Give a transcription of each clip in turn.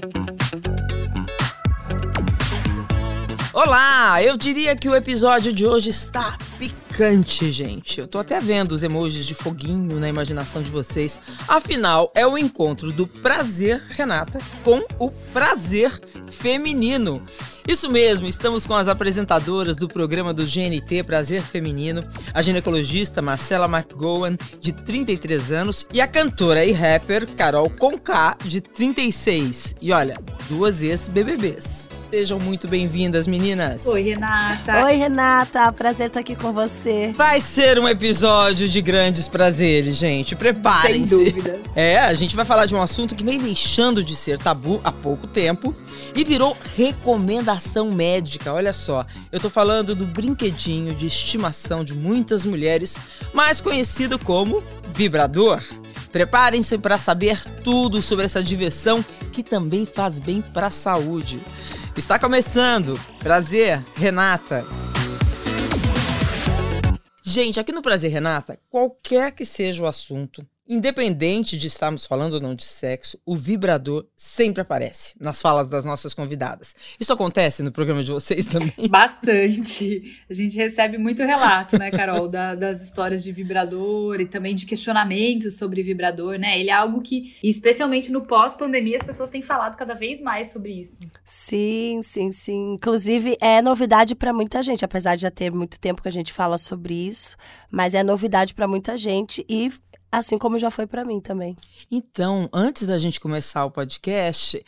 thank you Olá! Eu diria que o episódio de hoje está picante, gente. Eu tô até vendo os emojis de foguinho na imaginação de vocês. Afinal, é o encontro do prazer, Renata, com o prazer feminino. Isso mesmo, estamos com as apresentadoras do programa do GNT Prazer Feminino, a ginecologista Marcela McGowan, de 33 anos, e a cantora e rapper Carol Conká, de 36. E olha, duas ex-BBBs. Sejam muito bem-vindas, meninas. Oi, Renata. Oi, Renata. Prazer estar aqui com você. Vai ser um episódio de grandes prazeres, gente. Preparem-se. Sem dúvidas. É, a gente vai falar de um assunto que vem deixando de ser tabu há pouco tempo e virou recomendação médica. Olha só, eu tô falando do brinquedinho de estimação de muitas mulheres, mais conhecido como vibrador. Preparem-se para saber tudo sobre essa diversão que também faz bem para a saúde. Está começando. Prazer, Renata. Gente, aqui no Prazer Renata, qualquer que seja o assunto, Independente de estarmos falando ou não de sexo, o vibrador sempre aparece nas falas das nossas convidadas. Isso acontece no programa de vocês também? Bastante. A gente recebe muito relato, né, Carol, da, das histórias de vibrador e também de questionamentos sobre vibrador, né? Ele é algo que, especialmente no pós-pandemia, as pessoas têm falado cada vez mais sobre isso. Sim, sim, sim. Inclusive, é novidade para muita gente, apesar de já ter muito tempo que a gente fala sobre isso, mas é novidade para muita gente e Assim como já foi para mim também. Então, antes da gente começar o podcast,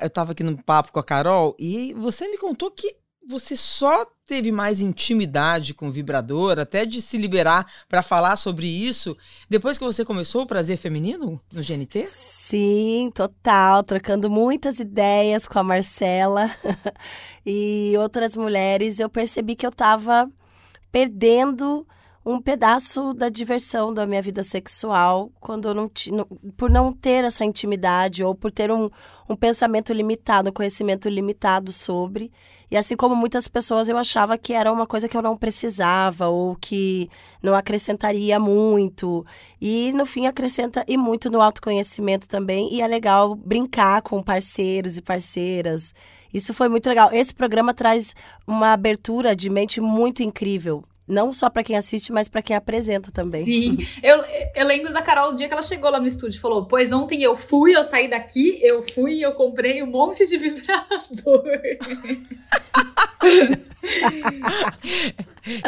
eu estava aqui no papo com a Carol e você me contou que você só teve mais intimidade com o vibrador, até de se liberar para falar sobre isso, depois que você começou o prazer feminino no GNT? Sim, total. Trocando muitas ideias com a Marcela e outras mulheres, eu percebi que eu estava perdendo um pedaço da diversão da minha vida sexual quando eu não por não ter essa intimidade ou por ter um, um pensamento limitado, um conhecimento limitado sobre. E assim como muitas pessoas, eu achava que era uma coisa que eu não precisava ou que não acrescentaria muito. E no fim acrescenta e muito no autoconhecimento também. E é legal brincar com parceiros e parceiras. Isso foi muito legal. Esse programa traz uma abertura de mente muito incrível não só para quem assiste, mas para quem apresenta também. Sim. Eu, eu lembro da Carol, o dia que ela chegou lá no estúdio, falou: Pois ontem eu fui, eu saí daqui, eu fui e eu comprei um monte de vibrador.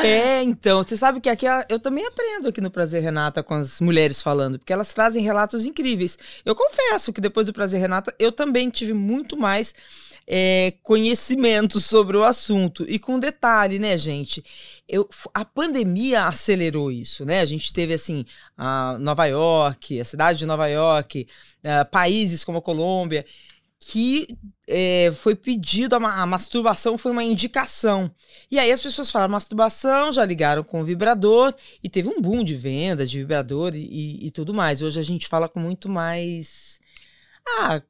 é, então, você sabe que aqui eu também aprendo aqui no Prazer Renata com as mulheres falando, porque elas trazem relatos incríveis. Eu confesso que depois do Prazer Renata, eu também tive muito mais é, conhecimento sobre o assunto. E com detalhe, né, gente? Eu, a pandemia acelerou isso, né? A gente teve, assim, a Nova York, a cidade de Nova York, uh, países como a Colômbia, que é, foi pedido, a, a, masturbação foi uma indicação. E aí as pessoas falaram masturbação, já ligaram com o vibrador, e teve um boom de vendas de vibrador e, e, e tudo mais. Hoje a gente fala com muito mais. Ah,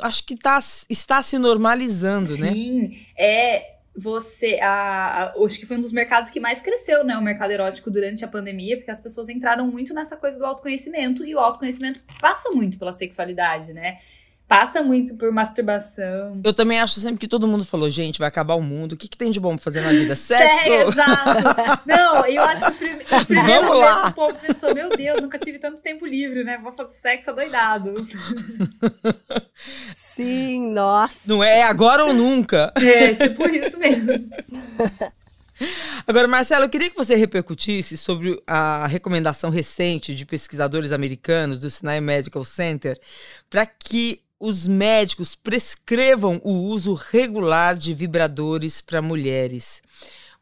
acho que tá, está se normalizando, Sim, né? Sim, é você, a, a, acho que foi um dos mercados que mais cresceu, né, o mercado erótico durante a pandemia, porque as pessoas entraram muito nessa coisa do autoconhecimento e o autoconhecimento passa muito pela sexualidade, né? Passa muito por masturbação. Eu também acho sempre que todo mundo falou, gente, vai acabar o mundo. O que, que tem de bom pra fazer na vida? Sexo? É, exato. Não, eu acho que os, prim os primeiros Vamos lá. o povo pensou, meu Deus, nunca tive tanto tempo livre, né? Vou fazer sexo adoidado. Sim, nossa. Não é agora ou nunca. É, tipo isso mesmo. Agora, Marcelo, eu queria que você repercutisse sobre a recomendação recente de pesquisadores americanos do Sinai Medical Center para que os médicos prescrevam o uso regular de vibradores para mulheres.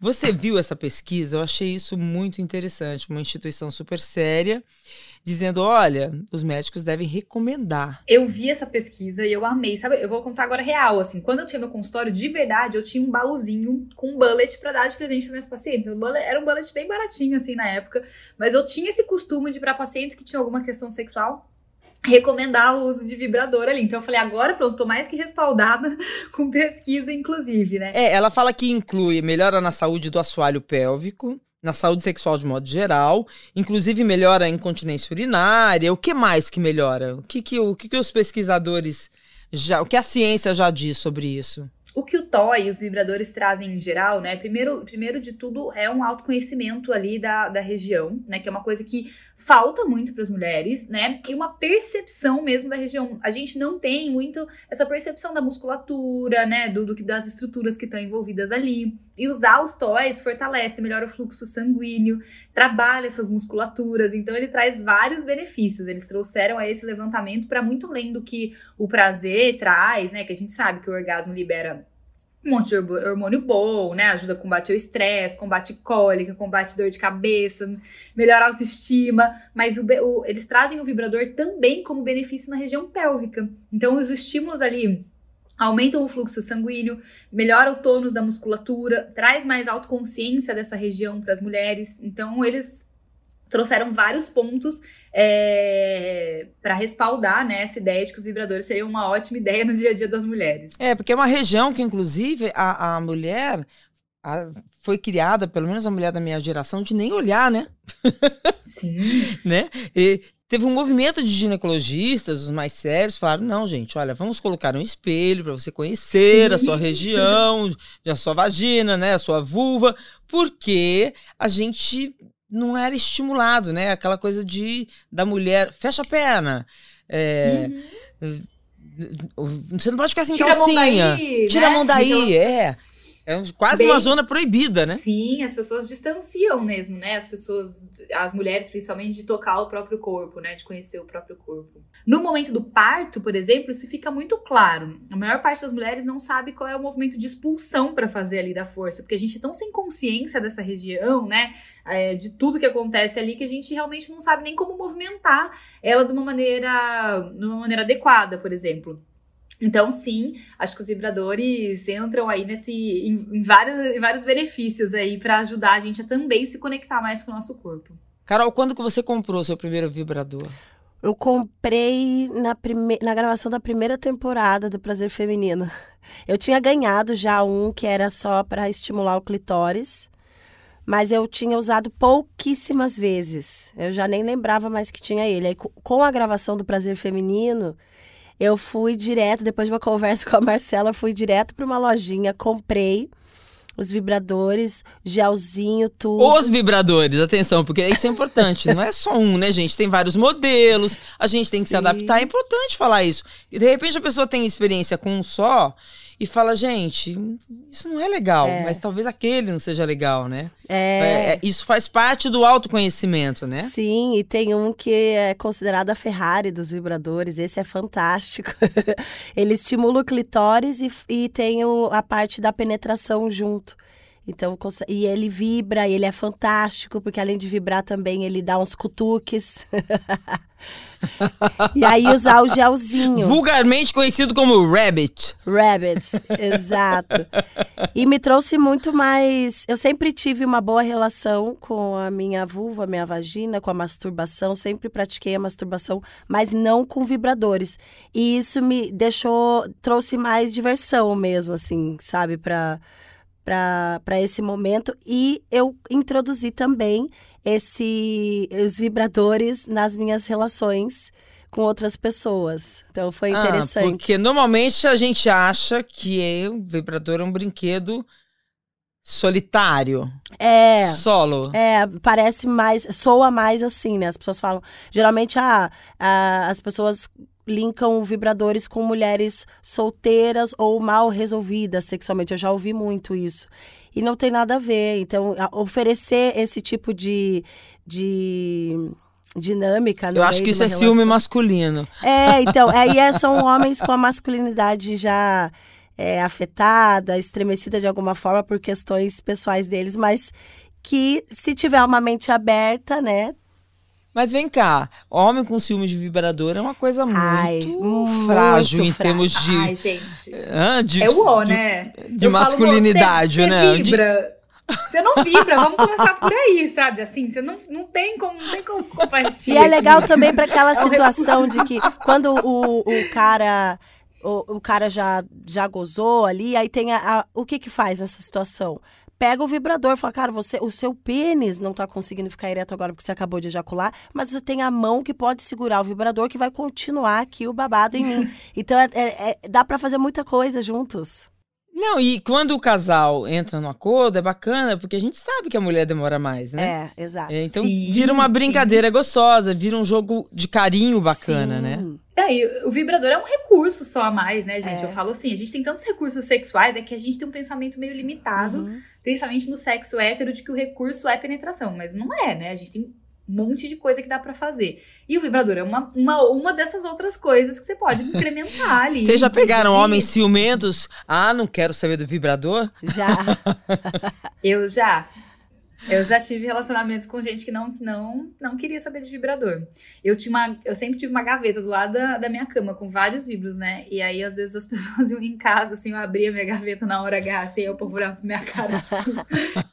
Você viu essa pesquisa? Eu achei isso muito interessante. Uma instituição super séria dizendo: olha, os médicos devem recomendar. Eu vi essa pesquisa e eu amei. Sabe, eu vou contar agora real. Assim, quando eu tinha meu consultório, de verdade, eu tinha um baúzinho com um bullet para dar de presente para meus pacientes. Era um bullet bem baratinho, assim, na época. Mas eu tinha esse costume de, para pacientes que tinham alguma questão sexual, recomendar o uso de vibrador ali. Então eu falei, agora pronto, tô mais que respaldada com pesquisa, inclusive, né? É, ela fala que inclui melhora na saúde do assoalho pélvico, na saúde sexual de modo geral, inclusive melhora a incontinência urinária. O que mais que melhora? O que, que, o que, que os pesquisadores já, o que a ciência já diz sobre isso? o que o toy e os vibradores trazem em geral, né? Primeiro, primeiro de tudo é um autoconhecimento ali da, da região, né? Que é uma coisa que falta muito para as mulheres, né? E uma percepção mesmo da região. A gente não tem muito essa percepção da musculatura, né? Do, do das estruturas que estão envolvidas ali. E usar os toys fortalece, melhora o fluxo sanguíneo, trabalha essas musculaturas. Então ele traz vários benefícios. Eles trouxeram a esse levantamento para muito além do que o prazer traz, né? Que a gente sabe que o orgasmo libera um monte de hormônio bom, né? Ajuda a combater o estresse, combate cólica, combate dor de cabeça, melhora a autoestima. Mas o, o, eles trazem o vibrador também como benefício na região pélvica. Então, os estímulos ali aumentam o fluxo sanguíneo, melhora o tônus da musculatura, traz mais autoconsciência dessa região para as mulheres. Então, eles trouxeram vários pontos é, para respaldar né, essa ideia de que os vibradores seriam uma ótima ideia no dia a dia das mulheres. É, porque é uma região que, inclusive, a, a mulher a, foi criada, pelo menos a mulher da minha geração, de nem olhar, né? Sim. né? E teve um movimento de ginecologistas, os mais sérios, falaram: não, gente, olha, vamos colocar um espelho para você conhecer Sim. a sua região, a sua vagina, né? A sua vulva, porque a gente não era estimulado, né? Aquela coisa de da mulher fecha a perna. É, uhum. Você não pode ficar sem Tira calcinha. A daí, Tira né? a mão daí, é. É quase Bem, uma zona proibida, né? Sim, as pessoas distanciam mesmo, né? As pessoas, as mulheres principalmente, de tocar o próprio corpo, né? De conhecer o próprio corpo. No momento do parto, por exemplo, isso fica muito claro. A maior parte das mulheres não sabe qual é o movimento de expulsão para fazer ali da força, porque a gente é tão sem consciência dessa região, né? É, de tudo que acontece ali, que a gente realmente não sabe nem como movimentar ela de uma maneira, de uma maneira adequada, por exemplo. Então, sim, acho que os vibradores entram aí nesse em, em vários, em vários benefícios aí para ajudar a gente a também se conectar mais com o nosso corpo. Carol, quando que você comprou seu primeiro vibrador? Eu comprei na, prime... na gravação da primeira temporada do Prazer Feminino. Eu tinha ganhado já um que era só para estimular o clitóris, mas eu tinha usado pouquíssimas vezes. Eu já nem lembrava mais que tinha ele. Aí, com a gravação do Prazer Feminino, eu fui direto, depois de uma conversa com a Marcela, fui direto para uma lojinha, comprei os vibradores, gelzinho, tudo. Os vibradores, atenção, porque isso é importante. não é só um, né, gente? Tem vários modelos, a gente tem que Sim. se adaptar. É importante falar isso. E de repente a pessoa tem experiência com um só e fala, gente, isso não é legal, é. mas talvez aquele não seja legal, né? É. é. Isso faz parte do autoconhecimento, né? Sim, e tem um que é considerado a Ferrari dos vibradores, esse é fantástico. Ele estimula o clitóris e, e tem o, a parte da penetração junto. Então, e ele vibra, ele é fantástico, porque além de vibrar também, ele dá uns cutuques. e aí usar o gelzinho. Vulgarmente conhecido como rabbit. Rabbit, exato. E me trouxe muito mais. Eu sempre tive uma boa relação com a minha vulva, minha vagina, com a masturbação. Sempre pratiquei a masturbação, mas não com vibradores. E isso me deixou. trouxe mais diversão mesmo, assim, sabe? Pra para esse momento e eu introduzi também esse os vibradores nas minhas relações com outras pessoas. Então foi ah, interessante. Ah, porque normalmente a gente acha que o vibrador é um brinquedo solitário. É. Solo. É, parece mais, soa mais assim, né? As pessoas falam, geralmente ah, ah, as pessoas linkam vibradores com mulheres solteiras ou mal resolvidas sexualmente. Eu já ouvi muito isso. E não tem nada a ver. Então, oferecer esse tipo de, de dinâmica. Eu acho que isso é relação... ciúme masculino. É, então, aí é, são homens com a masculinidade já é, afetada, estremecida de alguma forma por questões pessoais deles, mas que se tiver uma mente aberta, né, mas vem cá, homem com ciúmes de vibrador é uma coisa muito, Ai, muito frágil em termos de. Ai, gente. de é o ó, né? De, masculinidade, falo, você, né? Você vibra. De... Você não vibra, vamos começar por aí, sabe? Assim, você não, não tem como, não tem como compartilhar. E é legal também para aquela situação de que quando o, o cara o, o cara já, já gozou ali, aí tem a, a, o que que faz nessa situação? Pega o vibrador, fala, cara, você, o seu pênis não tá conseguindo ficar ereto agora porque você acabou de ejacular, mas você tem a mão que pode segurar o vibrador que vai continuar aqui o babado em mim. Então é, é, é, dá para fazer muita coisa juntos. Não, e quando o casal entra no acordo, é bacana, porque a gente sabe que a mulher demora mais, né? É, exato. É, então sim, vira uma brincadeira sim. gostosa, vira um jogo de carinho bacana, sim. né? É, e o vibrador é um recurso só a mais, né, gente? É. Eu falo assim, a gente tem tantos recursos sexuais, é que a gente tem um pensamento meio limitado, uhum. principalmente no sexo hétero, de que o recurso é penetração, mas não é, né? A gente tem um monte de coisa que dá para fazer. E o vibrador é uma, uma, uma dessas outras coisas que você pode incrementar ali. Vocês já pegaram homens ciumentos? Ah, não quero saber do vibrador? Já. Eu já. Eu já tive relacionamentos com gente que não, não, não queria saber de vibrador. Eu, tinha uma, eu sempre tive uma gaveta do lado da, da minha cama com vários vibros, né? E aí, às vezes, as pessoas iam em casa, assim, eu abria minha gaveta na hora H, assim, eu povo olhava pra minha cara, tipo...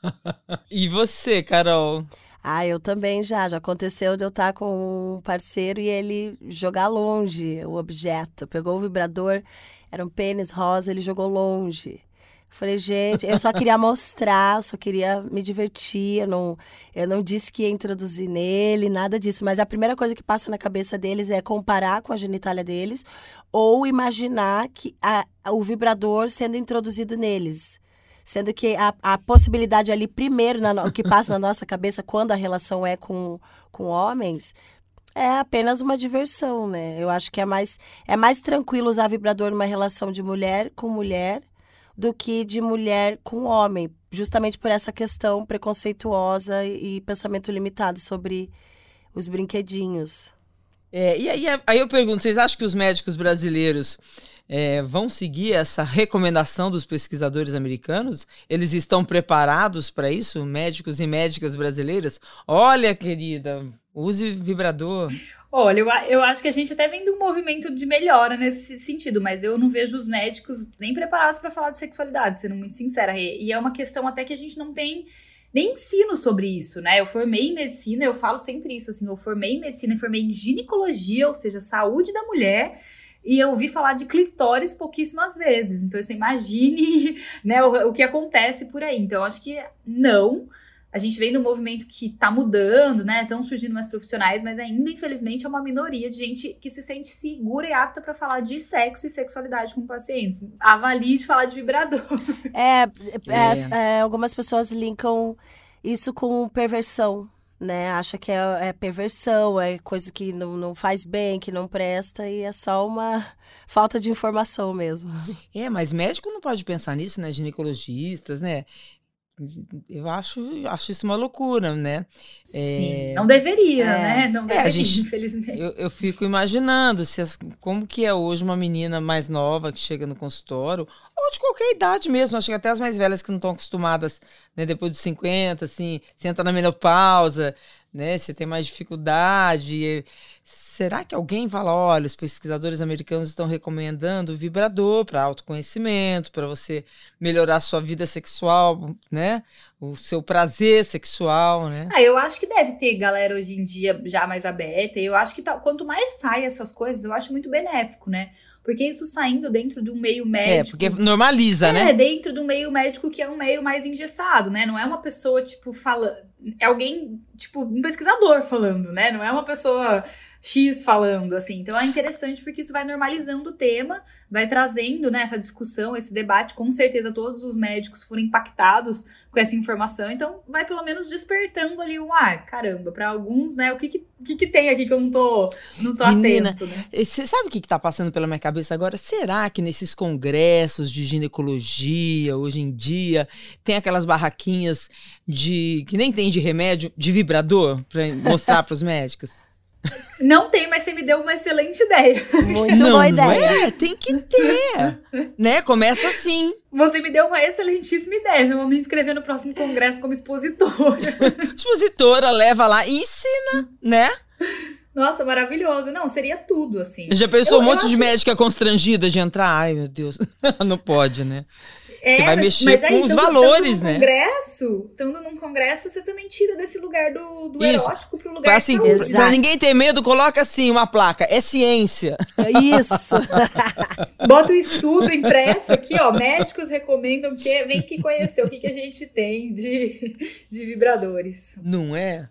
e você, Carol? Ah, eu também já. Já aconteceu de eu estar com um parceiro e ele jogar longe o objeto. Pegou o vibrador, era um pênis rosa, ele jogou longe. Falei, gente, eu só queria mostrar, eu só queria me divertir. Eu não, eu não disse que ia introduzir nele, nada disso. Mas a primeira coisa que passa na cabeça deles é comparar com a genitália deles ou imaginar que a, o vibrador sendo introduzido neles. Sendo que a, a possibilidade ali, primeiro, na, o que passa na nossa cabeça quando a relação é com, com homens, é apenas uma diversão, né? Eu acho que é mais, é mais tranquilo usar vibrador numa relação de mulher com mulher do que de mulher com homem, justamente por essa questão preconceituosa e pensamento limitado sobre os brinquedinhos. É, e aí, aí eu pergunto, vocês acham que os médicos brasileiros é, vão seguir essa recomendação dos pesquisadores americanos? Eles estão preparados para isso, médicos e médicas brasileiras? Olha, querida, use vibrador. Olha, eu, eu acho que a gente até vem de um movimento de melhora nesse sentido, mas eu não vejo os médicos nem preparados para falar de sexualidade, sendo muito sincera. E é uma questão até que a gente não tem nem ensino sobre isso, né? Eu formei em medicina, eu falo sempre isso, assim, eu formei em medicina, eu formei em ginecologia, ou seja, saúde da mulher, e eu ouvi falar de clitóris pouquíssimas vezes. Então, você imagine né, o, o que acontece por aí. Então, eu acho que não. A gente vem num movimento que está mudando, né? Estão surgindo mais profissionais, mas ainda, infelizmente, é uma minoria de gente que se sente segura e apta para falar de sexo e sexualidade com pacientes. Avalie de falar de vibrador. É, é. é, é algumas pessoas linkam isso com perversão, né? Acha que é, é, perversão, é coisa que não, não faz bem, que não presta, e é só uma falta de informação mesmo. É, mas médico não pode pensar nisso, né? Ginecologistas, né? Eu acho, acho isso uma loucura, né? Sim, é... não deveria, é... né? Não deveria, é, gente, infelizmente. Eu, eu, fico imaginando se as, como que é hoje uma menina mais nova que chega no consultório, ou de qualquer idade mesmo, acho que até as mais velhas que não estão acostumadas, né, depois dos 50, assim, se entra na menopausa, né? Você tem mais dificuldade. Será que alguém fala, olha, os pesquisadores americanos estão recomendando o vibrador para autoconhecimento, para você melhorar a sua vida sexual, né? O seu prazer sexual, né? Ah, eu acho que deve ter galera hoje em dia já mais aberta. Eu acho que tá, quanto mais sai essas coisas, eu acho muito benéfico, né? Porque isso saindo dentro de um meio é, médico. É, porque normaliza, é, né? É, dentro do meio médico que é um meio mais engessado, né? Não é uma pessoa, tipo, falando. É alguém, tipo, um pesquisador falando, né? Não é uma pessoa X falando, assim. Então é interessante porque isso vai normalizando o tema, vai trazendo né, essa discussão, esse debate. Com certeza todos os médicos foram impactados com essa informação, então vai pelo menos despertando ali um, ah, caramba, para alguns, né, o que que, que que, tem aqui que eu não tô, não tô Menina, atento, né? Você sabe o que que tá passando pela minha cabeça agora? Será que nesses congressos de ginecologia, hoje em dia, tem aquelas barraquinhas de que nem tem de remédio, de vibrador, para mostrar para os médicos? Não tem, mas você me deu uma excelente ideia. Muito não, boa ideia. É, tem que ter. né? Começa assim. Você me deu uma excelentíssima ideia. Eu vou me inscrever no próximo congresso como expositora. expositora, leva lá e ensina, né? Nossa, maravilhoso. Não, seria tudo, assim. Já pensou eu, um monte de médica constrangida de entrar? Ai, meu Deus. não pode, né? É, você vai mas- mexer mas aí, com os valores, né? Congresso, estando num congresso, você também tira desse lugar do, do Isso. erótico pro lugar Assim, de saúde. Exato. pra ninguém ter medo, coloca assim uma placa. É ciência. Isso. Bota o estudo impresso aqui, ó. Médicos recomendam que vem aqui conhecer o que, que a gente tem de, de vibradores. Não é?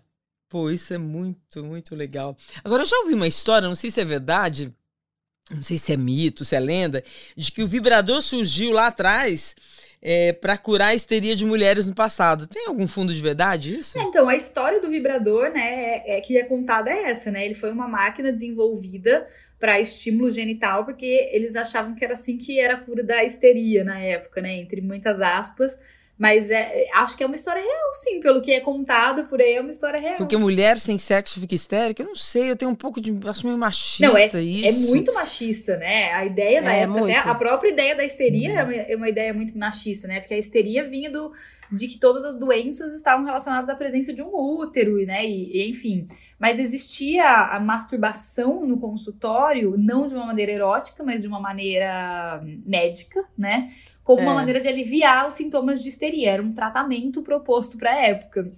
Pô, isso é muito, muito legal. Agora, eu já ouvi uma história, não sei se é verdade, não sei se é mito, se é lenda, de que o vibrador surgiu lá atrás é, para curar a histeria de mulheres no passado. Tem algum fundo de verdade isso? É, Então, a história do vibrador, né, é, é que é contada é essa, né? Ele foi uma máquina desenvolvida para estímulo genital, porque eles achavam que era assim que era a cura da histeria na época, né? Entre muitas aspas. Mas é, acho que é uma história real, sim, pelo que é contado por aí, é uma história real. Porque mulher sem sexo fica histérica? Eu não sei, eu tenho um pouco de. Acho meio machista Não, É isso. muito machista, né? A ideia da É, época, até muito. a própria ideia da histeria era uma, é uma ideia muito machista, né? Porque a histeria vinha do, de que todas as doenças estavam relacionadas à presença de um útero, né? E, e, enfim. Mas existia a masturbação no consultório, não de uma maneira erótica, mas de uma maneira médica, né? Como uma É. maneira de aliviar os sintomas de histeria. Era um tratamento proposto para a época.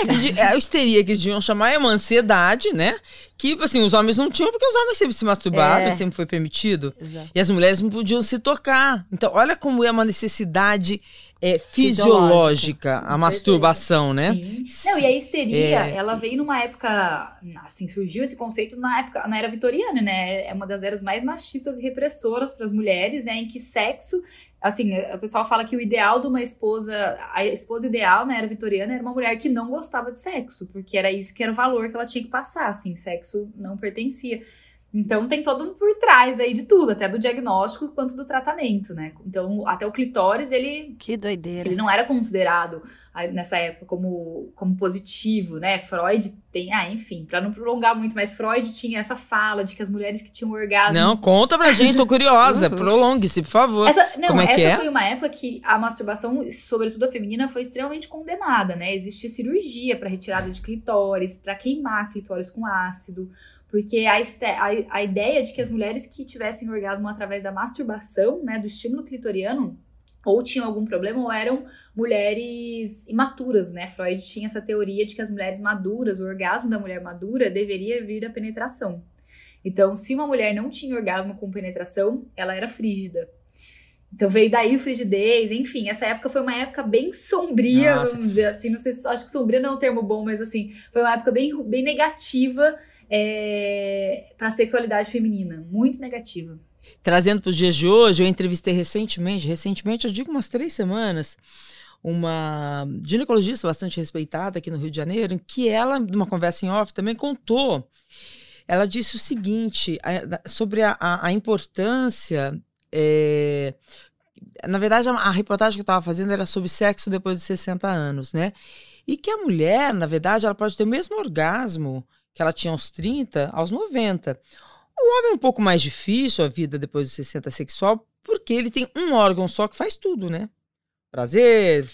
É, de- a histeria que eles deviam chamar é uma ansiedade, né? Que, assim, os homens não tinham, porque os homens sempre se masturbavam, É. sempre foi permitido. Exato. E as mulheres não podiam se tocar. Então, olha como é uma necessidade é, Fisiológica. a masturbação, né? Sim. Não, e a histeria, É. ela veio numa época, assim, surgiu esse conceito na época, na era vitoriana, né? É uma das eras mais machistas e repressoras para as mulheres, né? Em que sexo, assim, o pessoal fala que o ideal de uma esposa, a esposa ideal na era vitoriana era uma mulher que não gostava de sexo, porque era isso que era o valor que ela tinha que passar, assim, sexo não pertencia. Então tem todo um por trás aí de tudo, até do diagnóstico quanto do tratamento, né? Então, até o clitóris, ele Que doideira. ele não era considerado nessa época como, como positivo, né? Freud tem, ah, enfim, pra não prolongar muito, mas Freud tinha essa fala de que as mulheres que tinham orgasmo. Não, conta pra gente, tô curiosa. Uhum. Prolongue-se, por favor. Essa, não, Como é que essa é? foi uma época que a masturbação, sobretudo a feminina, foi extremamente condenada, né? Existia cirurgia pra retirada de clitóris, pra queimar clitóris com ácido, porque a, a, a ideia de que as mulheres que tivessem orgasmo através da masturbação, né, do estímulo clitoriano, ou tinham algum problema ou eram mulheres imaturas, né? Freud tinha essa teoria de que as mulheres maduras, o orgasmo da mulher madura deveria vir da penetração. Então, se uma mulher não tinha orgasmo com penetração, ela era frígida. Então veio daí frigidez, enfim, essa época foi uma época bem sombria, Nossa. vamos dizer assim, não sei se acho que sombria não é um termo bom, mas assim, foi uma época bem, bem negativa é, para a sexualidade feminina, muito negativa. Trazendo para os dias de hoje, eu entrevistei recentemente, recentemente, eu digo umas três semanas, uma ginecologista bastante respeitada aqui no Rio de Janeiro, que ela, numa conversa em off, também contou. Ela disse o seguinte a- sobre a- a importância. É, na verdade, a, reportagem que eu estava fazendo era sobre sexo depois dos 60 anos, né? E que a mulher, na verdade, ela pode ter o mesmo orgasmo que ela tinha aos 30, aos 90. O homem é um pouco mais difícil a vida depois dos 60 sexual, porque ele tem um órgão só que faz tudo, né? Prazer,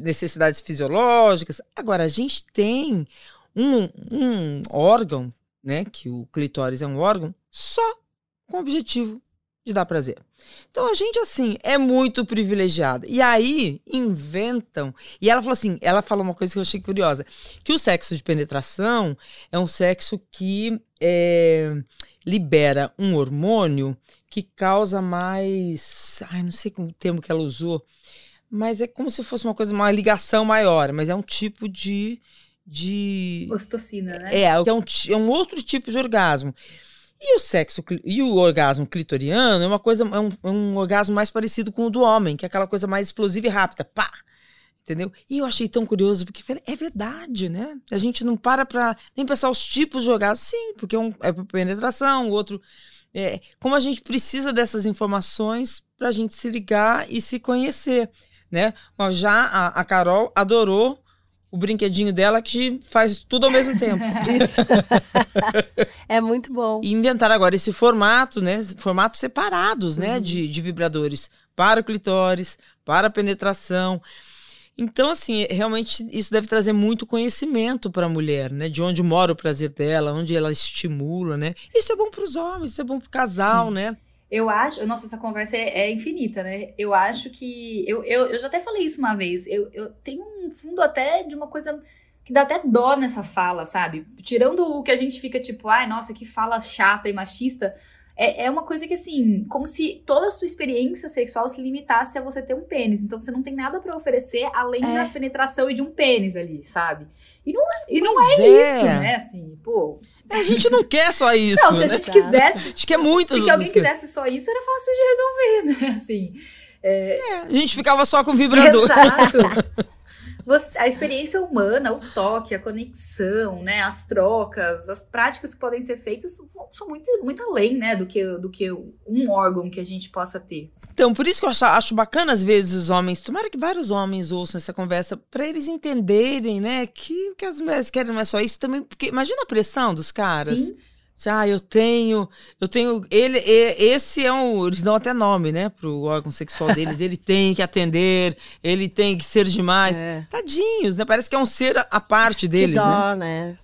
necessidades fisiológicas. Agora, a gente tem um, um órgão, né? Que o clitóris é um órgão, só com o objetivo de dar prazer. Então a gente, assim, é muito privilegiada. E aí inventam. E ela falou assim: ela falou uma coisa que eu achei curiosa: que o sexo de penetração é um sexo que é, libera um hormônio que causa mais. Ai, não sei o termo que ela usou, mas é como se fosse uma coisa, uma ligação maior, mas é um tipo de. de Ocitocina, né? é, é um, é um outro tipo de orgasmo. E o sexo e o orgasmo clitoriano é uma coisa, é um, é um orgasmo mais parecido com o do homem, que é aquela coisa mais explosiva e rápida, pá! Entendeu? E eu achei tão curioso, porque falei, é verdade, né? A gente não para pra nem pensar os tipos de orgasmo. Sim, porque um é penetração, o outro. É, como a gente precisa dessas informações pra gente se ligar e se conhecer, né? Mas já a, a Carol adorou o brinquedinho dela que faz tudo ao mesmo tempo. Isso. é muito bom. E inventaram agora esse formato, né? Formatos separados, né? Uhum. De, de vibradores para o clitóris, para a penetração. Então, assim, realmente isso deve trazer muito conhecimento para a mulher, né? De onde mora o prazer dela, onde ela estimula, né? Isso é bom para os homens, isso é bom para o casal, Sim. né? Eu acho. Nossa, essa conversa é, é infinita, né? Eu acho que. Eu, eu, eu já até falei isso uma vez. Eu, eu tenho um fundo até de uma coisa que dá até dó nessa fala, sabe? Tirando o que a gente fica tipo, ai, nossa, que fala chata e machista. É, é uma coisa que, assim, como se toda a sua experiência sexual se limitasse a você ter um pênis. Então você não tem nada para oferecer além É. da penetração e de um pênis ali, sabe? E não é, e não é, é. isso, né? Assim, pô. A gente não quer só isso, Não, se a né? gente Exato. quisesse. A gente quer muitas Se alguém coisas. quisesse só isso, era fácil de resolver, né? Assim. A gente ficava só com vibrador. Exato. Você- a experiência humana, o toque, a conexão, né, as trocas, as práticas que podem ser feitas são- muito, muito além, né, do que, do que um órgão que a gente possa ter. Então, por isso que eu acho, acho bacana, às vezes, os homens, tomara que vários homens ouçam essa conversa, para eles entenderem, né, que o que as mulheres querem não é só isso também, porque imagina a pressão dos caras. Sim, Ah, eu tenho, eu tenho, ele, esse é um, eles dão até nome, né, pro órgão sexual deles, ele tem que atender, ele tem que ser demais. É. Tadinhos, né, parece que é um ser à parte deles, que né. dó, né?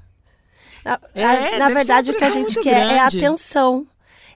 Na, É, a- deve na verdade, o que a gente quer é grande. atenção.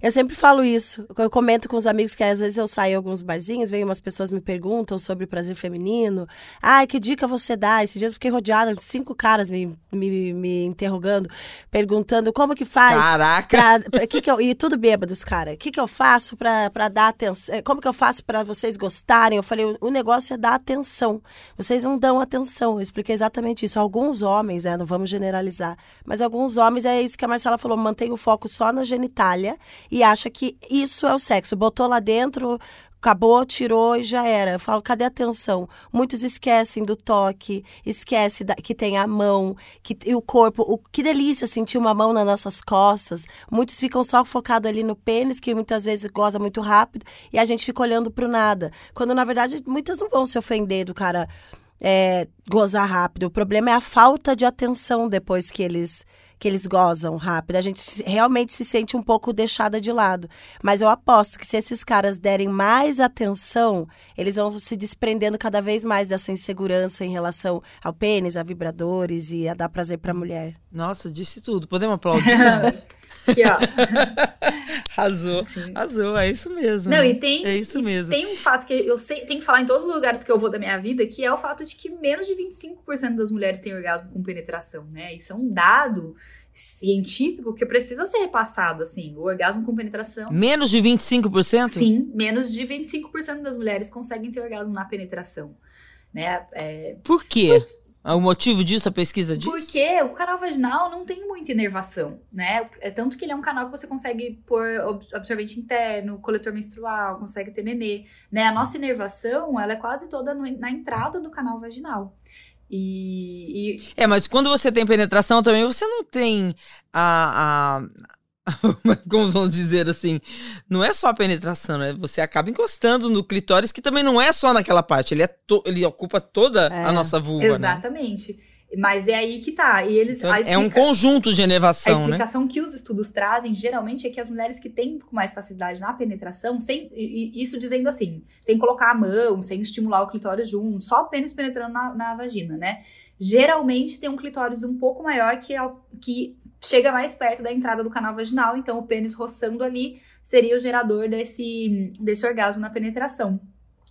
Eu sempre falo isso. Eu comento com os amigos que às vezes eu saio em alguns barzinhos, vem umas pessoas me perguntam sobre prazer feminino. Ai, que dica você dá? Esses dias eu fiquei rodeada de cinco caras me, me, me interrogando, perguntando como que faz. Caraca. Pra, pra que que eu, e tudo bêbados, cara. O que, que eu faço pra dar atenção? Como que eu faço pra vocês gostarem? Eu falei, o, o negócio é dar atenção. Vocês não dão atenção. Eu expliquei exatamente isso. Alguns homens, né? Não vamos generalizar. Mas alguns homens, é isso que a Marcela falou, mantém o foco só na genitália e acha que isso é o sexo. Botou lá dentro, acabou, tirou e já era. Eu falo, cadê a atenção? Muitos esquecem do toque, esquece da- que tem a mão, que e o corpo. O, que delícia sentir uma mão nas nossas costas. Muitos ficam só focados ali no pênis, que muitas vezes goza muito rápido, e a gente fica olhando pro nada. Quando, na verdade, muitas não vão se ofender do cara é, gozar rápido. O problema é a falta de atenção depois que eles que eles gozam rápido. A gente realmente se sente um pouco deixada de lado. Mas eu aposto que se esses caras derem mais atenção, eles vão se desprendendo cada vez mais dessa insegurança em relação ao pênis, a vibradores e a dar prazer pra mulher. Nossa, disse tudo. Podemos aplaudir? aqui, ó. Arrasou. Sim. Arrasou, é isso mesmo. Não, e tem, É isso mesmo. tem um fato que eu sei, tenho que falar em todos os lugares que eu vou da minha vida, que é o fato de que menos de 25% das mulheres têm orgasmo com penetração, né? Isso é um dado científico que precisa ser repassado, assim. O orgasmo com penetração. Menos de 25%? Sim, menos de 25% das mulheres conseguem ter orgasmo na penetração. Né? É, Por quê? O motivo disso, a pesquisa diz? Porque o canal vaginal não tem muita inervação, né? É tanto que ele é um canal que você consegue pôr absorvente interno, coletor menstrual, consegue ter nenê, né? A nossa inervação, ela é quase toda na entrada do canal vaginal. E, e- É, mas quando você tem penetração também, você não tem a. a- Como vamos dizer assim? Não é só a penetração, né? Você acaba encostando no clitóris, que também não é só naquela parte, ele, é to- ele ocupa toda É. a nossa vulva, né? exatamente. Mas é aí que tá. E eles Então, a é um explica- conjunto de A enervação, né? explicação que os estudos trazem, geralmente, é que as mulheres que têm com mais facilidade na penetração, sem, isso dizendo assim, sem colocar a mão, sem estimular o clitóris junto, só o pênis penetrando na, na vagina, né? Geralmente tem um clitóris um pouco maior que, que chega mais perto da entrada do canal vaginal, então o pênis roçando ali seria o gerador desse, desse orgasmo na penetração.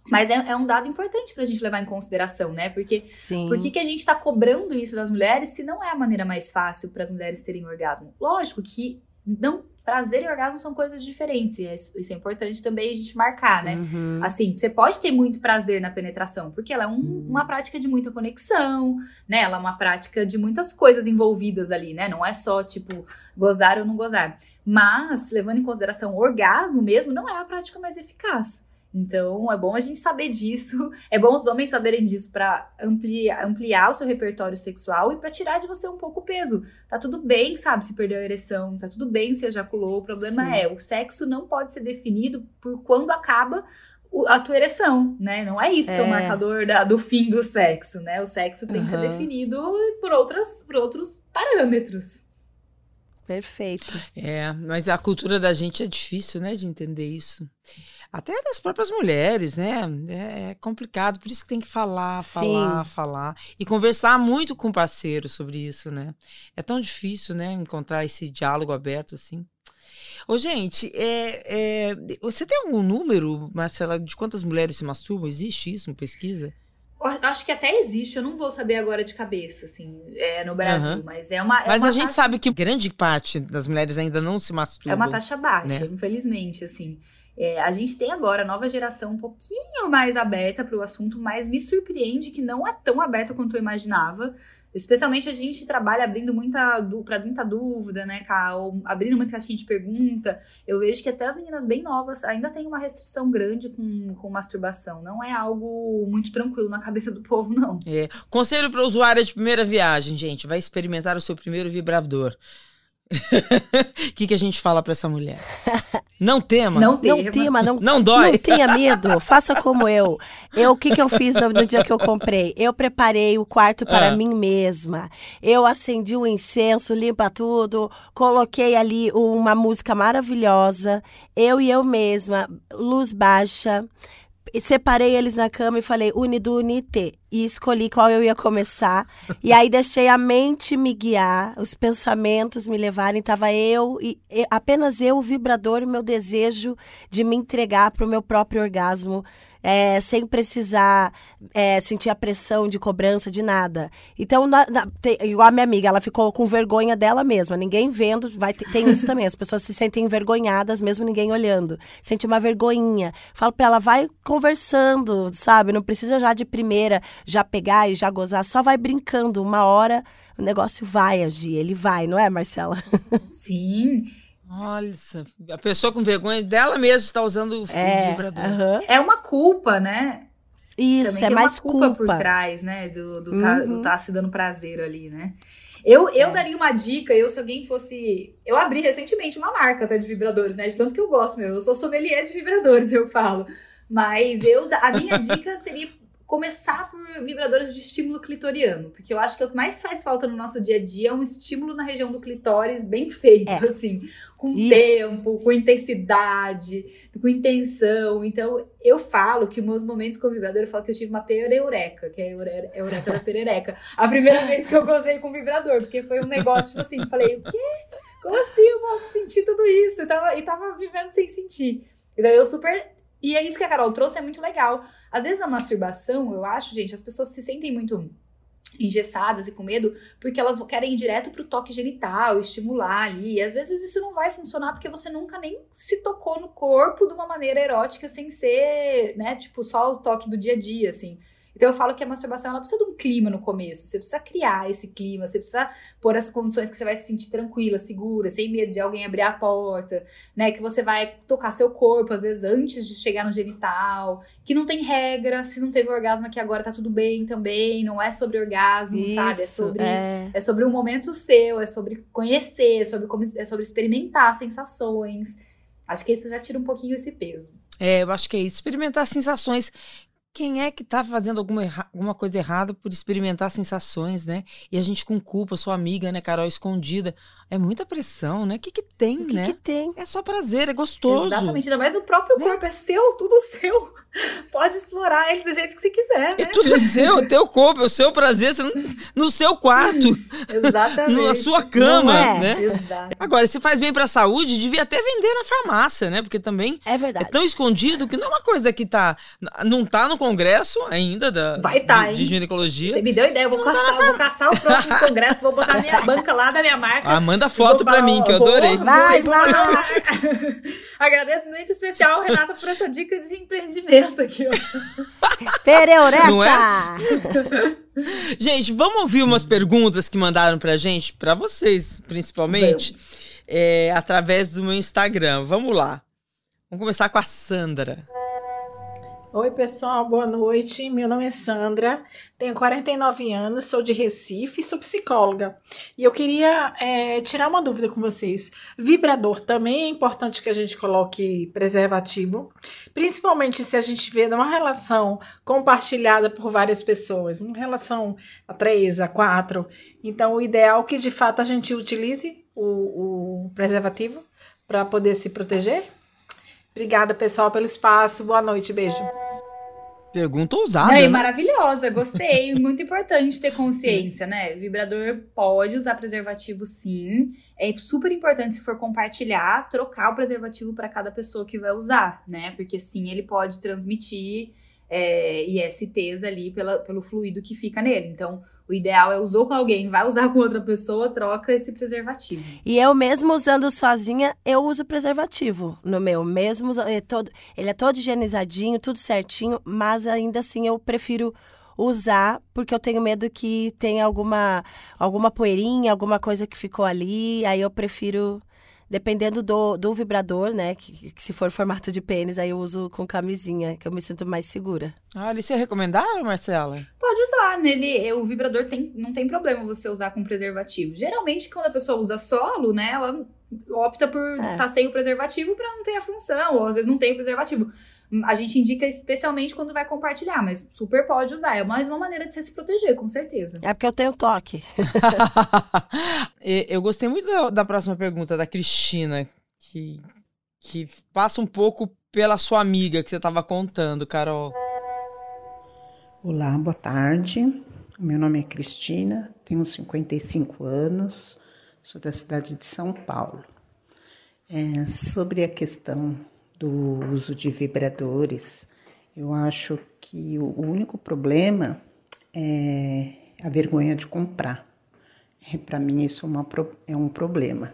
Mas é, é um dado importante pra gente levar em consideração, né? Porque Sim. por que, que a gente tá cobrando isso das mulheres se não é a maneira mais fácil para as mulheres terem orgasmo? Lógico que não, prazer e orgasmo são coisas diferentes, e é isso, isso é importante também a gente marcar, né? Uhum. Assim, você pode ter muito prazer na penetração, porque ela é um- uma prática de muita conexão, né? Ela é uma prática de muitas coisas envolvidas ali, né? Não é só, tipo, gozar ou não gozar. Mas, levando em consideração o orgasmo mesmo, não é a prática mais eficaz. Então, é bom a gente saber disso. É bom os homens saberem disso pra ampliar, ampliar o seu repertório sexual e pra tirar de você um pouco o peso. Tá tudo bem, sabe, se perdeu a ereção, tá tudo bem se ejaculou. O problema Sim. é, o sexo não pode ser definido por quando acaba a tua ereção, né? Não é isso que é o É. marcador da- do fim do sexo, né? O sexo tem que ser definido por, outras, por outros parâmetros. Perfeito. É, mas a cultura da gente é difícil, né, de entender isso. Até das próprias mulheres, né? É, é complicado, por isso que tem que falar, falar, Sim. falar. E conversar muito com o parceiro sobre isso, né? É tão difícil, né, encontrar esse diálogo aberto assim. Ô, gente, é, é, você tem algum número, Marcela, de quantas mulheres se masturbam? Existe isso em pesquisa? Acho que até existe, eu não vou saber agora de cabeça, assim, é, no Brasil, uhum. mas é uma. É mas uma a gente taxa... sabe que grande parte das mulheres ainda não se masturba. É uma taxa baixa, né? infelizmente, assim. É, a gente tem agora a nova geração um pouquinho mais aberta para o assunto, mas me surpreende que não é tão aberta quanto eu imaginava. Especialmente a gente trabalha abrindo muita para muita dúvida, né, Cal? Abrindo muita caixinha de pergunta. Eu vejo que até as meninas bem novas ainda têm uma restrição grande com, com masturbação. Não é algo muito tranquilo na cabeça do povo, não. É. Conselho para usuária de primeira viagem, gente. Vai experimentar o seu primeiro vibrador. O que, que a gente fala para essa mulher? Não tema. Não tema. Não, tema, não, não dói. Não tenha medo. Faça como eu. Eu o que, que eu fiz no, no, dia que eu comprei? Eu preparei o quarto para ah. mim mesma. Eu acendi o um incenso, limpa tudo, coloquei ali uma música maravilhosa. Eu e eu mesma, luz baixa separei eles na cama e falei unido unite e escolhi qual eu ia começar. E aí deixei a mente me guiar os pensamentos me levarem. Tava eu e, e apenas eu o vibrador e meu desejo de me entregar para o meu próprio orgasmo é, sem precisar é, sentir a pressão de cobrança de nada. Então, na, na, tem, igual a minha amiga, ela ficou com vergonha dela mesma. Ninguém vendo, vai tem isso também. As pessoas se sentem envergonhadas, mesmo ninguém olhando. Sente uma vergonhinha. Falo pra ela, vai conversando, sabe? Não precisa já de primeira já pegar e já gozar. Só vai brincando. Uma hora o negócio vai agir. Ele vai, não é, Marcela? Sim. Olha, a pessoa com vergonha dela mesma está usando o é, vibrador. Uh -huh. É uma culpa, né? Isso, Também é mais uma culpa, culpa, por trás, né? Do, do, tá, uhum. tá se dando prazer ali, né? Eu, eu é. daria uma dica, eu, se alguém fosse. Eu abri recentemente uma marca tá, de vibradores, né? De tanto que eu gosto, meu. Eu sou sommelier de vibradores, eu falo. Mas eu, a minha dica seria começar por vibradores de estímulo clitoriano, porque eu acho que o que mais faz falta no nosso dia a dia é um estímulo na região do clitóris bem feito, é. assim, com Isso. tempo, com intensidade, com intenção. Então, eu falo que meus momentos com o vibrador, eu falo que eu tive uma pereureca, que é eureka da perereca. A primeira vez que eu gozei com vibrador, porque foi um negócio, tipo assim, falei, o quê? Como assim eu posso sentir tudo isso? E tava, e tava vivendo sem sentir. E daí eu super e é isso que a Carol trouxe, é muito legal. Às vezes a masturbação, eu acho, gente, as pessoas se sentem muito engessadas e com medo, porque elas querem ir direto pro toque genital, estimular ali. E às vezes isso não vai funcionar porque você nunca nem se tocou no corpo de uma maneira erótica sem ser, né, tipo, só o toque do dia a dia, assim. Então eu falo que a masturbação ela precisa de um clima no começo. Você precisa criar esse clima, você precisa pôr as condições que você vai se sentir tranquila, segura, sem medo de alguém abrir a porta, né? Que você vai tocar seu corpo, às vezes, antes de chegar no genital, que não tem regra, se não teve orgasmo aqui agora tá tudo bem também, não é sobre orgasmo, Isso, sabe? É sobre, é... é sobre um momento seu, é sobre conhecer, é sobre, é sobre experimentar sensações. Acho que isso já tira um pouquinho esse peso. É, eu acho que é isso. Experimentar sensações quem é que tá fazendo alguma, alguma coisa errada por experimentar sensações, né? E a gente com culpa, sua amiga, né, Carol, escondida. É muita pressão, né? O que que tem, o que né? que tem? É só prazer, é gostoso. Exatamente, ainda mais o próprio né? corpo, é seu, tudo seu. Pode explorar ele do jeito que você quiser, é né? É tudo seu, é teu corpo, é o seu prazer, você, no seu quarto. Exatamente. Na sua cama, é? né? Exato. Agora, se faz bem pra saúde, devia até vender na farmácia, né? Porque também é, verdade. é tão escondido que não é uma coisa que tá, não tá no congresso ainda da, Vai tá, de, de ginecologia. Você me deu ideia, eu vou, tá caçar, tá vou caçar o próximo congresso, vou botar minha banca lá da minha marca. Ah, manda foto pra mim, que eu adorei. Vai, vai. Agradeço muito especial, Renata, por essa dica de empreendimento aqui. Pereureca! Não é? gente, vamos ouvir umas perguntas que mandaram pra gente, pra vocês, principalmente, é, através do meu Instagram. Vamos lá. Vamos começar com a Sandra. Oi, pessoal, boa noite. Meu nome é Sandra, tenho 49 anos, sou de Recife e sou psicóloga. E eu queria é, tirar uma dúvida com vocês. Vibrador também é importante que a gente coloque preservativo, principalmente se a gente vê uma relação compartilhada por várias pessoas, uma relação a três, a quatro. Então, o ideal é que de fato a gente utilize o, o preservativo para poder se proteger. Obrigada, pessoal, pelo espaço. Boa noite, beijo. Pergunta ousada. É, né? maravilhosa, gostei. Muito importante ter consciência, né? Vibrador pode usar preservativo sim. É super importante, se for compartilhar, trocar o preservativo para cada pessoa que vai usar, né? Porque sim, ele pode transmitir é, ISTs ali pela, pelo fluido que fica nele. Então, o ideal é usou com alguém, vai usar com outra pessoa, troca esse preservativo. E eu mesmo usando sozinha, eu uso preservativo no meu. Mesmo é todo, ele é todo higienizadinho, tudo certinho, mas ainda assim eu prefiro usar porque eu tenho medo que tenha alguma alguma poeirinha, alguma coisa que ficou ali, aí eu prefiro dependendo do, do vibrador, né? Que, que, se for formato de pênis, aí eu uso com camisinha, que eu me sinto mais segura. Ah, isso é recomendável, Marcela? Pode usar. Nele, o vibrador tem, não tem problema você usar com preservativo. Geralmente, quando a pessoa usa solo, né? Ela opta por estar é. tá sem o preservativo para não ter a função, ou às vezes não tem o preservativo. A gente indica especialmente quando vai compartilhar, mas super pode usar. É mais uma maneira de você se proteger, com certeza. É porque eu tenho toque. eu gostei muito da, da, próxima pergunta, da Cristina, que, que passa um pouco pela sua amiga que você estava contando, Carol. Olá, boa tarde. Meu nome é Cristina, tenho 55 anos, sou da cidade de São Paulo. É, sobre a questão do uso de vibradores, eu acho que o único problema é a vergonha de comprar. É, Para mim, isso é, uma, é um problema.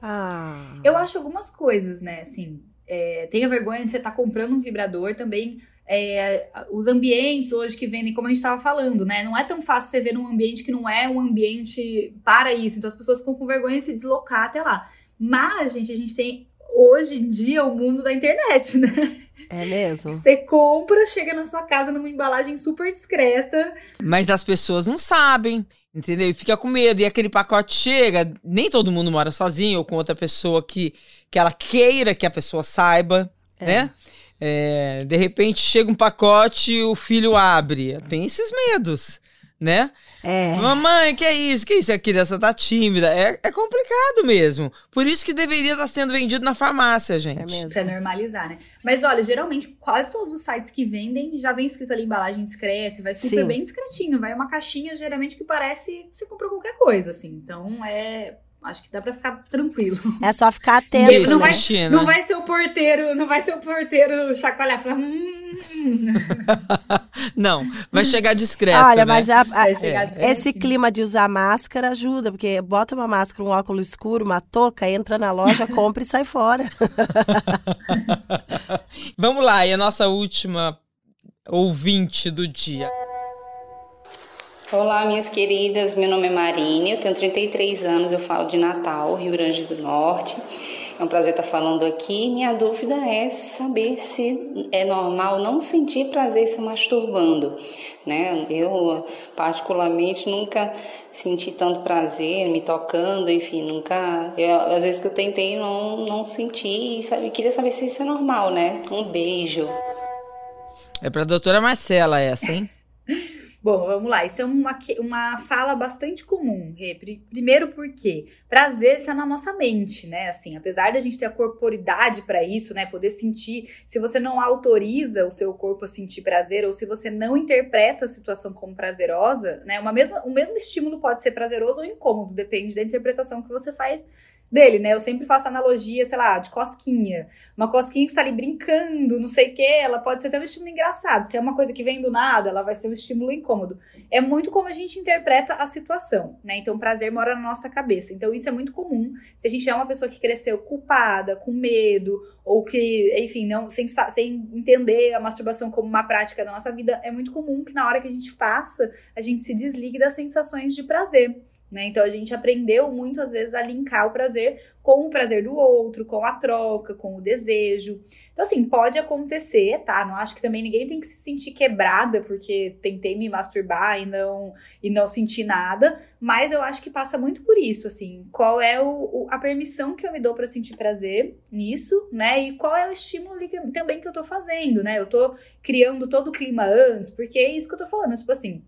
Ah. Eu acho algumas coisas, né? Assim, é, tem a vergonha de você estar tá comprando um vibrador também. É, os ambientes hoje que vendem, como a gente estava falando, né? Não é tão fácil você ver num ambiente que não é um ambiente para isso. Então as pessoas ficam com vergonha de se deslocar até lá. Mas, gente, a gente tem hoje em dia o mundo da internet, né? É mesmo? Você compra, chega na sua casa numa embalagem super discreta. Mas as pessoas não sabem, entendeu? E fica com medo. E aquele pacote chega, nem todo mundo mora sozinho ou com outra pessoa que, que ela queira que a pessoa saiba, é. né? É, de repente chega um pacote e o filho abre. Tem esses medos, né? É. Mamãe, que é isso? Que é isso? A criança tá tímida. É, é complicado mesmo. Por isso que deveria estar sendo vendido na farmácia, gente. É mesmo. Pra normalizar, né? Mas olha, geralmente quase todos os sites que vendem já vem escrito ali embalagem discreta, vai super Sim. bem discretinho. Vai uma caixinha geralmente que parece que você comprou qualquer coisa, assim. Então é acho que dá pra ficar tranquilo. É só ficar atento. Isso, não, né? vai, não vai ser o porteiro, não vai ser o porteiro chacoalhar e falar. Hum. não, vai chegar discreto. Olha, né? mas a, a, é. esse clima de usar máscara ajuda, porque bota uma máscara, um óculos escuro, uma touca, entra na loja, compra e sai fora. Vamos lá, e a nossa última ouvinte do dia. Olá, minhas queridas. Meu nome é Marine, eu tenho 33 anos, eu falo de Natal, Rio Grande do Norte. É um prazer estar falando aqui. Minha dúvida é saber se é normal não sentir prazer se masturbando, né? Eu particularmente nunca senti tanto prazer me tocando, enfim, nunca. Eu, às vezes que eu tentei não não senti e sabe, queria saber se isso é normal, né? Um beijo. É para a doutora Marcela essa, hein? Bom, vamos lá. Isso é uma, uma fala bastante comum, Rê. Primeiro porque prazer está na nossa mente, né? Assim, apesar da gente ter a corporidade para isso, né? Poder sentir. Se você não autoriza o seu corpo a sentir prazer, ou se você não interpreta a situação como prazerosa, né? Uma mesma, o mesmo estímulo pode ser prazeroso ou incômodo, depende da interpretação que você faz dele, né? Eu sempre faço analogia, sei lá, de cosquinha. Uma cosquinha que está ali brincando, não sei o quê, ela pode ser até um estímulo engraçado. Se é uma coisa que vem do nada, ela vai ser um estímulo incômodo. É muito como a gente interpreta a situação, né? Então, prazer mora na nossa cabeça. Então, isso é muito comum. Se a gente é uma pessoa que cresceu culpada, com medo, ou que, enfim, não sem, sem entender a masturbação como uma prática da nossa vida, é muito comum que na hora que a gente faça, a gente se desligue das sensações de prazer. Né? Então a gente aprendeu muito às vezes a linkar o prazer com o prazer do outro, com a troca, com o desejo. Então assim, pode acontecer, tá? Não acho que também ninguém tem que se sentir quebrada porque tentei me masturbar e não e não senti nada, mas eu acho que passa muito por isso, assim, qual é o, o a permissão que eu me dou para sentir prazer nisso, né? E qual é o estímulo que, também que eu tô fazendo, né? Eu tô criando todo o clima antes, porque é isso que eu tô falando, tipo assim,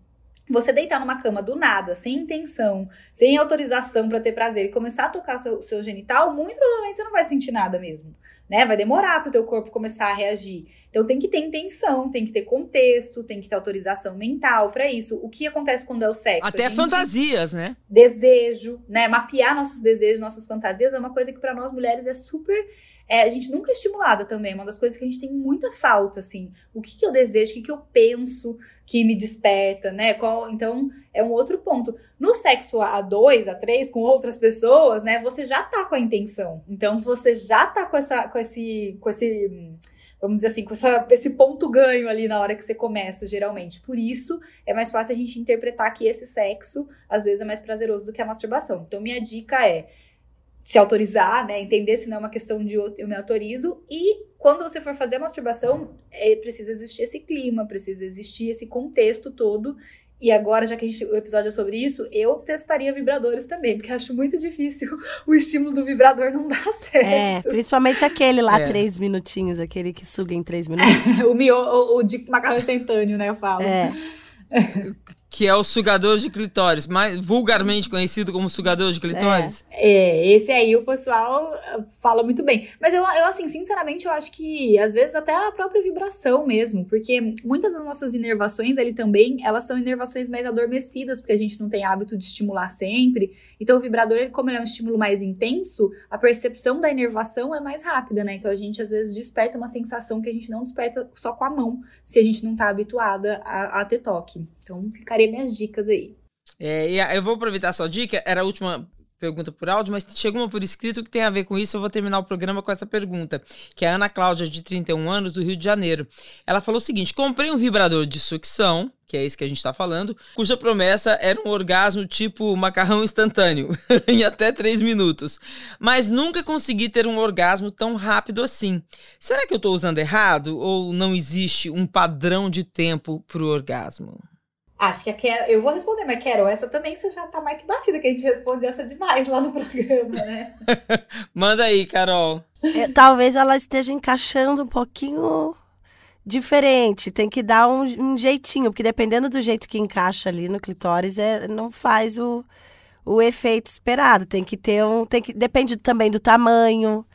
você deitar numa cama do nada, sem intenção, sem autorização para ter prazer e começar a tocar seu, seu genital, muito provavelmente você não vai sentir nada mesmo, né? Vai demorar para o teu corpo começar a reagir. Então tem que ter intenção, tem que ter contexto, tem que ter autorização mental para isso. O que acontece quando é o sexo? Até fantasias, né? Desejo, né? Mapear nossos desejos, nossas fantasias é uma coisa que para nós mulheres é super é, a gente nunca é estimulada também, é uma das coisas que a gente tem muita falta, assim. O que, que eu desejo, o que, que eu penso que me desperta, né? Qual, então, é um outro ponto. No sexo a dois, a três, com outras pessoas, né? Você já tá com a intenção. Então, você já tá com, essa, com esse. Com esse vamos dizer assim, com essa, esse ponto ganho ali na hora que você começa, geralmente. Por isso, é mais fácil a gente interpretar que esse sexo, às vezes, é mais prazeroso do que a masturbação. Então, minha dica é se autorizar, né? Entender se não é uma questão de eu me autorizo. E quando você for fazer a masturbação, é, precisa existir esse clima, precisa existir esse contexto todo. E agora, já que a gente, o episódio é sobre isso, eu testaria vibradores também, porque acho muito difícil o estímulo do vibrador não dar certo. É, principalmente aquele lá, é. três minutinhos, aquele que suga em três minutos. o, mio, o, o de macarrão instantâneo, né, eu falo. É. que é o sugador de clitóris, mais vulgarmente conhecido como sugador de clitóris. É, é, esse aí o pessoal ah, fala muito bem. Mas eu, eu, assim, sinceramente, eu acho que às vezes até a própria vibração mesmo, porque muitas das nossas inervações ali também, elas são inervações mais adormecidas, porque a gente não tem hábito de estimular sempre. Então o vibrador, como ele é um estímulo mais intenso, a percepção da inervação é mais rápida, né? Então a gente às vezes desperta uma sensação que a gente não desperta só com a mão, se a gente não tá habituada a, a ter toque. Então ficaria minhas dicas aí. É, eu vou aproveitar a sua dica, era a última pergunta por áudio, mas chegou uma por escrito que tem a ver com isso. Eu vou terminar o programa com essa pergunta, que é a Ana Cláudia, de 31 anos, do Rio de Janeiro. Ela falou o seguinte: comprei um vibrador de sucção, que é isso que a gente está falando, cuja promessa era um orgasmo tipo macarrão instantâneo, em até 3 minutos. Mas nunca consegui ter um orgasmo tão rápido assim. Será que eu estou usando errado? Ou não existe um padrão de tempo para o orgasmo? Acho que a Carol. Eu vou responder, mas Carol, essa também você já tá mais que batida, que a gente responde essa demais lá no programa, né? Manda aí, Carol. É, talvez ela esteja encaixando um pouquinho diferente. Tem que dar um, um, jeitinho, porque dependendo do jeito que encaixa ali no clitóris, é, não faz o, o efeito esperado. Tem que ter um. Tem que, depende também do tamanho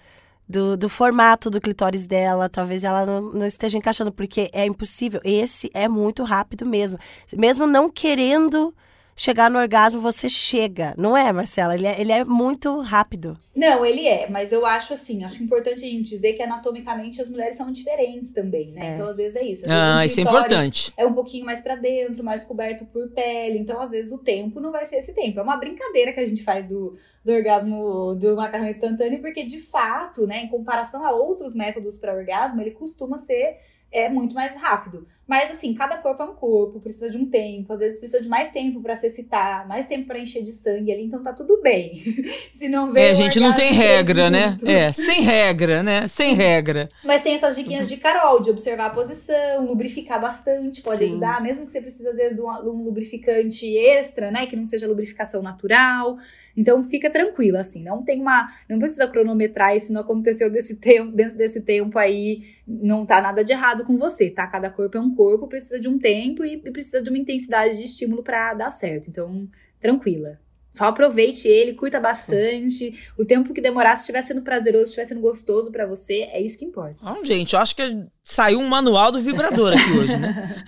do, do formato do clitóris dela, talvez ela não, não, esteja encaixando, porque é impossível. Esse é muito rápido mesmo. Mesmo não querendo chegar no orgasmo, você chega. Não é, Marcela? Ele é, ele é muito rápido. Não, ele é, mas eu acho assim, acho importante a gente dizer que anatomicamente as mulheres são diferentes também, né? É. Então, às vezes é isso. ah, um isso é importante. É um pouquinho mais para dentro, mais coberto por pele. Então, às vezes, o tempo não vai ser esse tempo. É uma brincadeira que a gente faz do, do orgasmo do macarrão instantâneo, porque de fato, né, em comparação a outros métodos para orgasmo, ele costuma ser é muito mais rápido. Mas assim, cada corpo é um corpo, precisa de um tempo, às vezes precisa de mais tempo para se excitar, mais tempo para encher de sangue ali, então tá tudo bem. se não vê É, a gente não tem regra, né? É, sem regra, né? Sem regra. Mas tem essas diquinhas de Carol, de observar a posição, lubrificar bastante, pode Sim. ajudar, mesmo que você precise às vezes de um, um lubrificante extra, né, que não seja lubrificação natural. Então fica tranquila, assim, não tem uma. Não precisa cronometrar e se não aconteceu desse tempo, dentro desse tempo aí, não tá nada de errado com você, tá? Cada corpo é um corpo, precisa de um tempo e precisa de uma intensidade de estímulo para dar certo. Então, tranquila. Só aproveite ele, curta bastante. O tempo que demorar, se estiver sendo prazeroso, se estiver sendo gostoso para você, é isso que importa. Ah, gente, eu acho que saiu um manual do vibrador aqui hoje, né?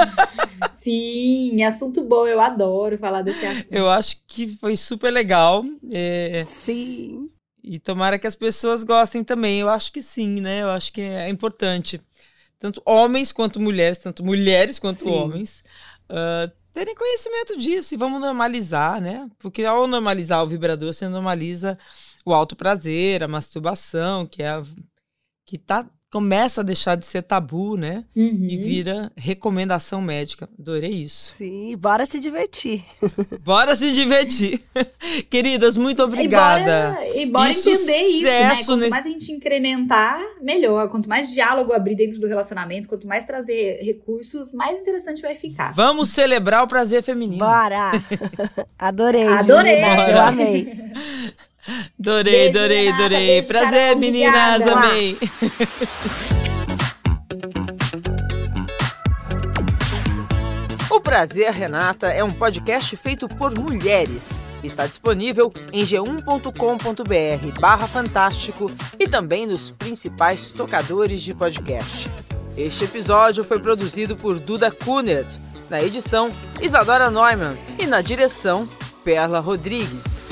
Sim, assunto bom, eu adoro falar desse assunto. Eu acho que foi super legal. É... Sim. E tomara que as pessoas gostem também. Eu acho que sim, né? Eu acho que é importante. Tanto homens quanto mulheres, tanto mulheres quanto sim. homens. Uh, terem conhecimento disso e vamos normalizar, né? Porque ao normalizar o vibrador, você normaliza o alto prazer, a masturbação, que é a, que tá começa a deixar de ser tabu, né? Uhum. E vira recomendação médica. Adorei isso. Sim, bora se divertir. bora se divertir. Queridas, muito obrigada. E bora, e bora e entender isso, né? Quanto nesse... mais a gente incrementar, melhor. Quanto mais diálogo abrir dentro do relacionamento, quanto mais trazer recursos, mais interessante vai ficar. Vamos celebrar o prazer feminino. Bora! Adorei, Adorei. Juliana, eu amei. Adorei, adorei, adorei. Prazer, meninas, amei. O Prazer Renata é um podcast feito por mulheres. Está disponível em g1.com.br barra fantástico e também nos principais tocadores de podcast. Este episódio foi produzido por Duda Kunert, na edição Isadora Neumann e na direção Perla Rodrigues.